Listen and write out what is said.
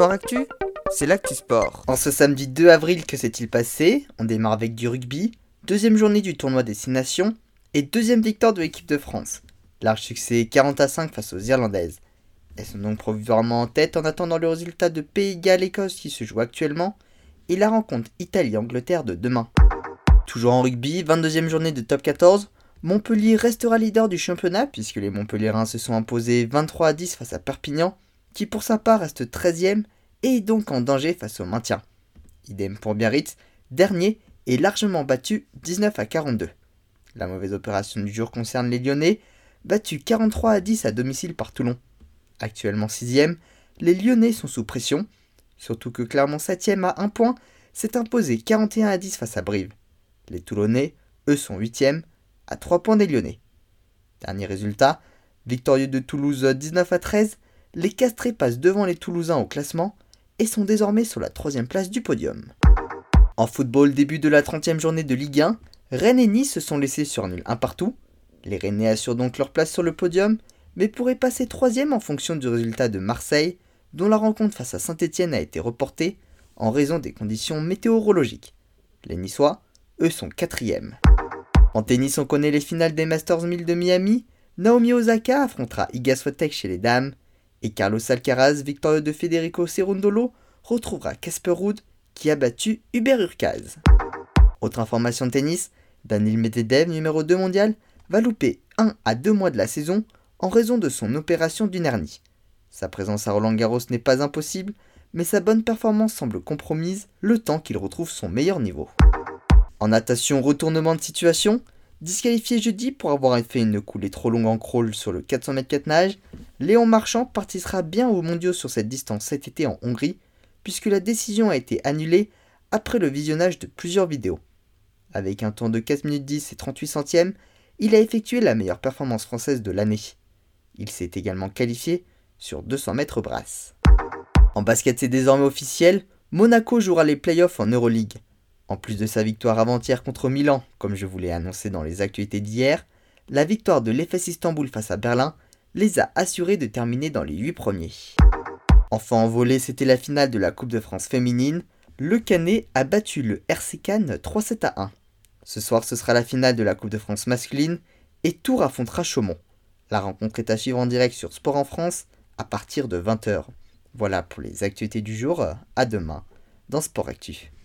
Sport Actu, c'est l'actu sport. En ce samedi 2 avril, que s'est-il passé? On démarre avec du rugby, deuxième journée du tournoi des Nations et deuxième victoire de l'équipe de France. Large succès 40 à 5 face aux Irlandaises. Elles sont donc provisoirement en tête en attendant le résultat de Pays Galles-Écosse qui se joue actuellement et la rencontre Italie-Angleterre de demain. Toujours en rugby, 22e journée de top 14, Montpellier restera leader du championnat puisque les Montpelliérains se sont imposés 23 à 10 face à Perpignan qui pour sa part reste 13e et est donc en danger face au maintien. Idem pour Biarritz, dernier et largement battu 19 à 42. La mauvaise opération du jour concerne les Lyonnais, battus 43 à 10 à domicile par Toulon. Actuellement 6e, les Lyonnais sont sous pression, surtout que Clermont 7e à 1 point s'est imposé 41 à 10 face à Brive. Les Toulonnais, eux, sont 8e à 3 points des Lyonnais. Dernier résultat, victorieux de Toulouse 19 à 13, les Castrés passent devant les Toulousains au classement et sont désormais sur la troisième place du podium. En football, début de la 30e journée de Ligue 1, Rennes et Nice se sont laissés sur nul un partout. Les Rennais assurent donc leur place sur le podium, mais pourraient passer troisième en fonction du résultat de Marseille, dont la rencontre face à Saint-Etienne a été reportée en raison des conditions météorologiques. Les Niçois, eux, sont quatrièmes. En tennis, on connaît les finales des Masters 1000 de Miami. Naomi Osaka affrontera Iga Swiatek chez les dames et Carlos Alcaraz, victorieux de Federico Cerundolo, retrouvera Casper Ruud qui a battu Hubert Urkaz. Autre information de tennis, Daniel Medvedev, numéro 2 mondial, va louper 1 à 2 mois de la saison en raison de son opération d'une hernie. Sa présence à Roland Garros n'est pas impossible, mais sa bonne performance semble compromise le temps qu'il retrouve son meilleur niveau. En natation, retournement de situation, Disqualifié jeudi pour avoir fait une coulée trop longue en crawl sur le 400 m 4 nage, Léon Marchand participera bien aux mondiaux sur cette distance cet été en Hongrie, puisque la décision a été annulée après le visionnage de plusieurs vidéos. Avec un temps de 4 minutes 10 et 38 centièmes, il a effectué la meilleure performance française de l'année. Il s'est également qualifié sur 200 mètres brasse. En basket, c'est désormais officiel, Monaco jouera les playoffs en Euroleague. En plus de sa victoire avant-hier contre Milan, comme je vous l'ai annoncé dans les actualités d'hier, la victoire de l'EFS Istanbul face à Berlin les a assurés de terminer dans les 8 premiers. Enfin en volée, c'était la finale de la Coupe de France féminine. Le Canet a battu le RC Cannes 3-7 à 1. Ce soir, ce sera la finale de la Coupe de France masculine et Tours affrontera Chaumont. La rencontre est à suivre en direct sur Sport en France à partir de 20h. Voilà pour les actualités du jour. À demain dans Sport Actu.